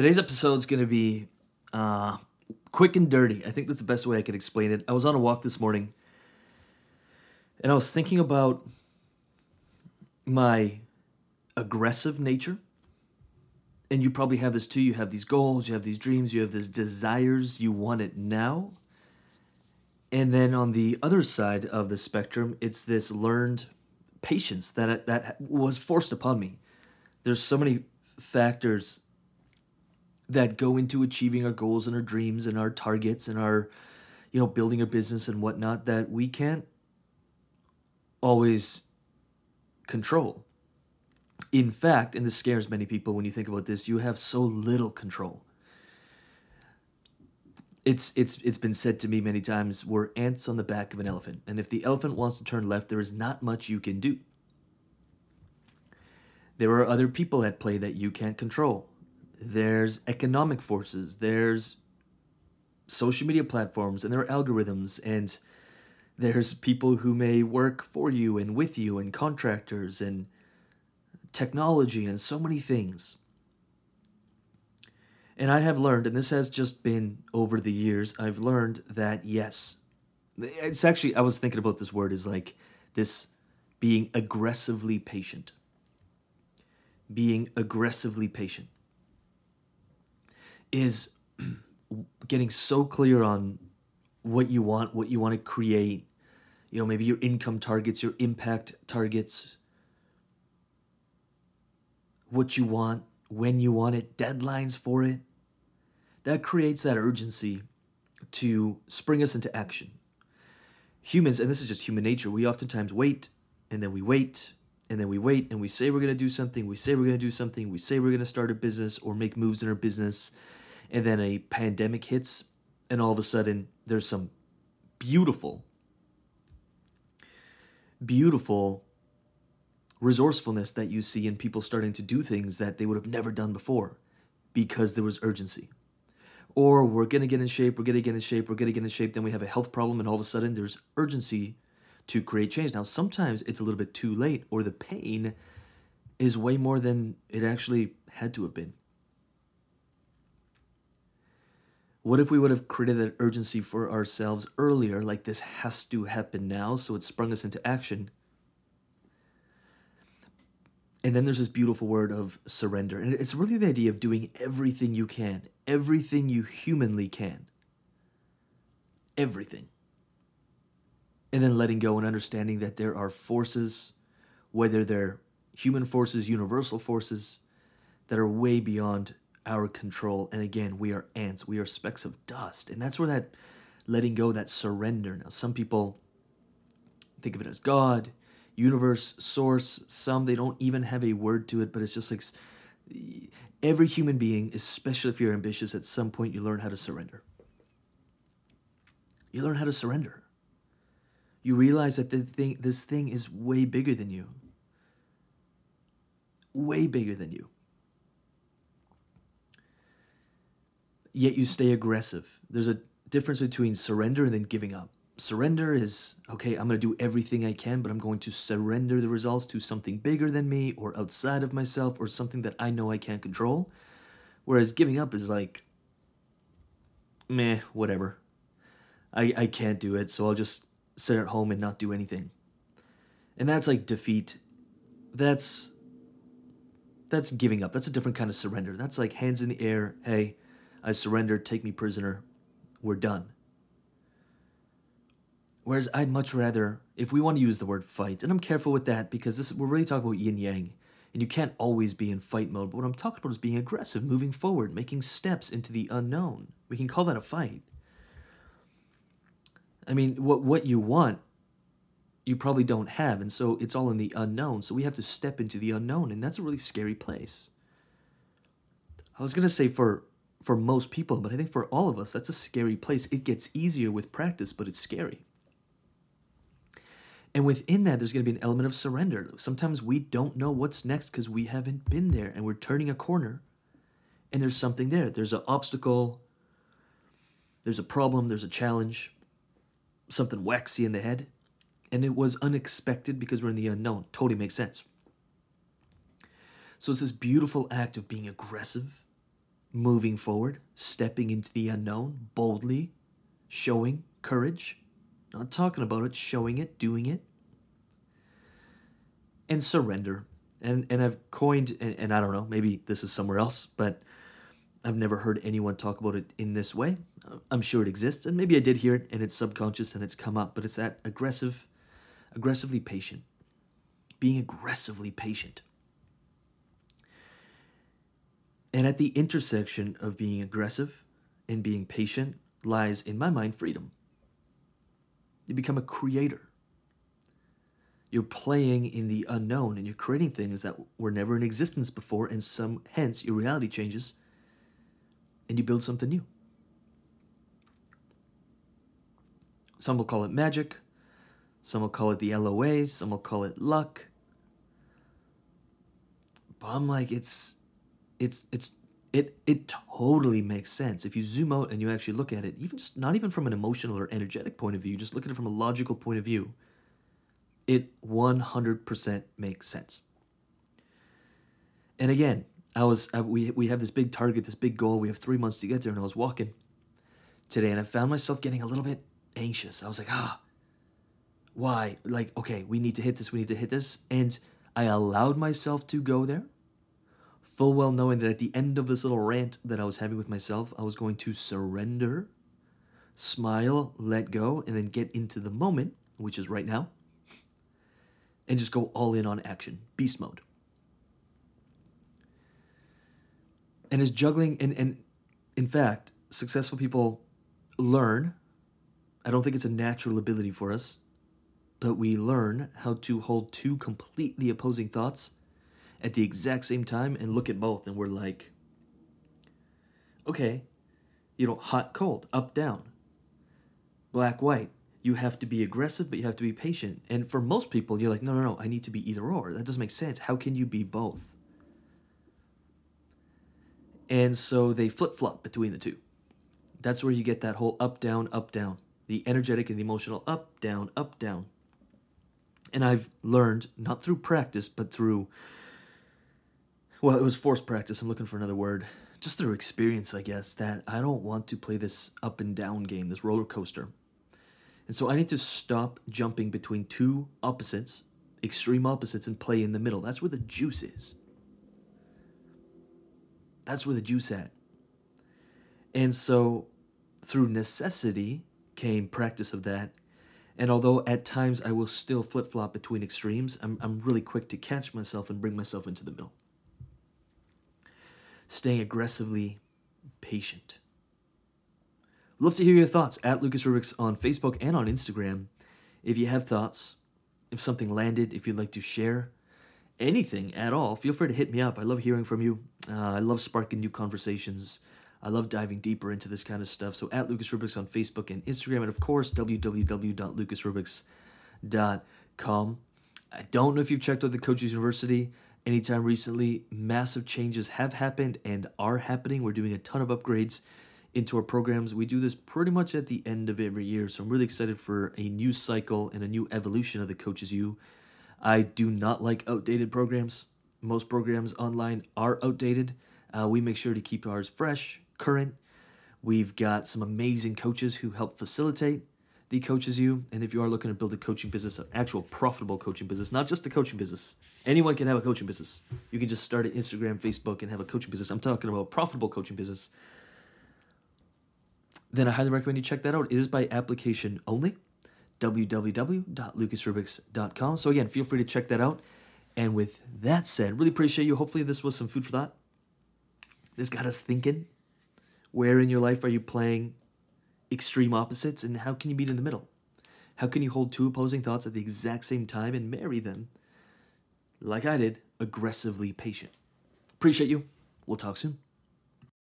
Today's episode is going to be uh, quick and dirty. I think that's the best way I could explain it. I was on a walk this morning and I was thinking about my aggressive nature. And you probably have this too. You have these goals, you have these dreams, you have these desires, you want it now. And then on the other side of the spectrum, it's this learned patience that that was forced upon me. There's so many factors that go into achieving our goals and our dreams and our targets and our, you know, building a business and whatnot that we can't always control. In fact, and this scares many people when you think about this, you have so little control. It's it's it's been said to me many times we're ants on the back of an elephant, and if the elephant wants to turn left, there is not much you can do. There are other people at play that you can't control. There's economic forces, there's social media platforms and there are algorithms and there's people who may work for you and with you and contractors and technology and so many things. And I have learned, and this has just been over the years, I've learned that yes, it's actually, I was thinking about this word is like this being aggressively patient. Being aggressively patient is getting so clear on what you want, what you want to create, you know, maybe your income targets, your impact targets, what you want, when you want it, deadlines for it. That creates that urgency to spring us into action. Humans, and this is just human nature, we oftentimes wait and then we wait and then we wait and we say we're going to do something, we say we're going to do something, we say we're going to start a business or make moves in our business, and then a pandemic hits, and all of a sudden there's some beautiful, beautiful resourcefulness that you see in people starting to do things that they would have never done before because there was urgency. Or we're to get in shape, we're to get in shape, we're to get in shape, then we have a health problem, and all of a sudden there's urgency to create change. Now, sometimes it's a little bit too late, or the pain is way more than it actually had to have been. What if we would have created that urgency for ourselves earlier, like this has to happen now, so it sprung us into action? And then there's this beautiful word of surrender. And it's really the idea of doing everything you can, everything you humanly can. Everything. And then letting go and understanding that there are forces, whether they're human forces, universal forces, that are way beyond our control. And again, we are ants, we are specks of dust. And that's where that letting go, that surrender. Now, some people think of it as God, universe, source. Some, they don't even have a word to it, but it's just like every human being, especially if you're ambitious, at some point you learn how to surrender. You learn how to surrender. You realize that the thing, this thing is way bigger than you. Way bigger than you. Yet you stay aggressive. There's a difference between surrender and then giving up. Surrender is, okay, I'm going to do everything I can, but I'm going to surrender the results to something bigger than me or outside of myself or something that I know I can't control. Whereas giving up is like, meh, whatever. I, I can't do it, so I'll just sit at home and not do anything. And that's like defeat. That's that's giving up. That's a different kind of surrender. That's like hands in the air. Hey, I surrender, take me prisoner, we're done. Whereas I'd much rather, if we want to use the word fight, and I'm careful with that because this we're really talking about yin yang, and you can't always be in fight mode. But what I'm talking about is being aggressive, moving forward, making steps into the unknown. We can call that a fight. I mean, what what you want, you probably don't have, and so it's all in the unknown. So we have to step into the unknown, and that's a really scary place. I was gonna say for for most people, but I think for all of us, that's a scary place. It gets easier with practice, but it's scary. And within that, there's going to be an element of surrender. Sometimes we don't know what's next because we haven't been there and we're turning a corner and there's something there. There's an obstacle, there's a problem, there's a challenge, something waxy in the head. And it was unexpected because we're in the unknown. Totally makes sense. So it's this beautiful act of being aggressive moving forward, stepping into the unknown boldly, showing courage. Not talking about it, showing it, doing it. And surrender. And and I've coined and, and I don't know, maybe this is somewhere else, but I've never heard anyone talk about it in this way. I'm sure it exists, and maybe I did hear it and it's subconscious and it's come up, but it's that aggressive, aggressively patient. Being aggressively patient. And at the intersection of being aggressive and being patient lies, in my mind, freedom. You become a creator. You're playing in the unknown and you're creating things that were never in existence before, and some hence your reality changes and you build something new. Some will call it magic, some will call it the LOA, some will call it luck. But I'm like, it's it's it's it it totally makes sense. If you zoom out and you actually look at it even just not even from an emotional or energetic point of view just look at it from a logical point of view it 100% makes sense. And again i was I, we, we have this big target this big goal. We have three months to get there and i was walking today and i found myself getting a little bit anxious. I was like ah why? Like okay we need to hit this we need to hit this. And i allowed myself to go there full well knowing that at the end of this little rant that I was having with myself, I was going to surrender, smile, let go, and then get into the moment, which is right now, and just go all in on action, beast mode. And as juggling, and, and in fact, successful people learn, I don't think it's a natural ability for us, but we learn how to hold two completely opposing thoughts at the exact same time and look at both and we're like, okay, you know, hot, cold, up, down, black, white. You have to be aggressive, but you have to be patient. And for most people, you're like, no, no, no, I need to be either or. That doesn't make sense. How can you be both? And so they flip flop between the two. That's where you get that whole up, down, up, down. The energetic and the emotional up, down, up, down. And I've learned, not through practice, but through well, it was forced practice. I'm looking for another word. Just through experience, I guess, that I don't want to play this up and down game, this roller coaster. And so I need to stop jumping between two opposites, extreme opposites, and play in the middle. That's where the juice is. That's where the juice at. And so through necessity came practice of that. And although at times I will still flip flop between extremes, I'm, I'm really quick to catch myself and bring myself into the middle staying aggressively patient. Love to hear your thoughts at Lucas Rubix on Facebook and on Instagram. If you have thoughts, if something landed, if you'd like to share anything at all, feel free to hit me up. I love hearing from you. Uh, I love sparking new conversations. I love diving deeper into this kind of stuff. So at Lucas Rubix on Facebook and Instagram, and of course www.lucasrubix.com. I don't know if you've checked out the Coaches University anytime recently. Massive changes have happened and are happening. We're doing a ton of upgrades into our programs. We do this pretty much at the end of every year. So I'm really excited for a new cycle and a new evolution of the Coaches U. I do not like outdated programs. Most programs online are outdated. Uh, we make sure to keep ours fresh, current. We've got some amazing coaches who help facilitate the Coaches U. And if you are looking to build a coaching business, an actual profitable coaching business, not just a coaching business, anyone can have a coaching business. You can just start an Instagram, Facebook, and have a coaching business. I'm talking about a profitable coaching business. Then I highly recommend you check that out. It is by application only. www.lucasrubix.com. So again, feel free to check that out. And with that said, really appreciate you. Hopefully, this was some food for thought. This got us thinking. Where in your life are you playing extreme opposites, and how can you meet in the middle? How can you hold two opposing thoughts at the exact same time and marry them, like I did, aggressively patient? Appreciate you. We'll talk soon.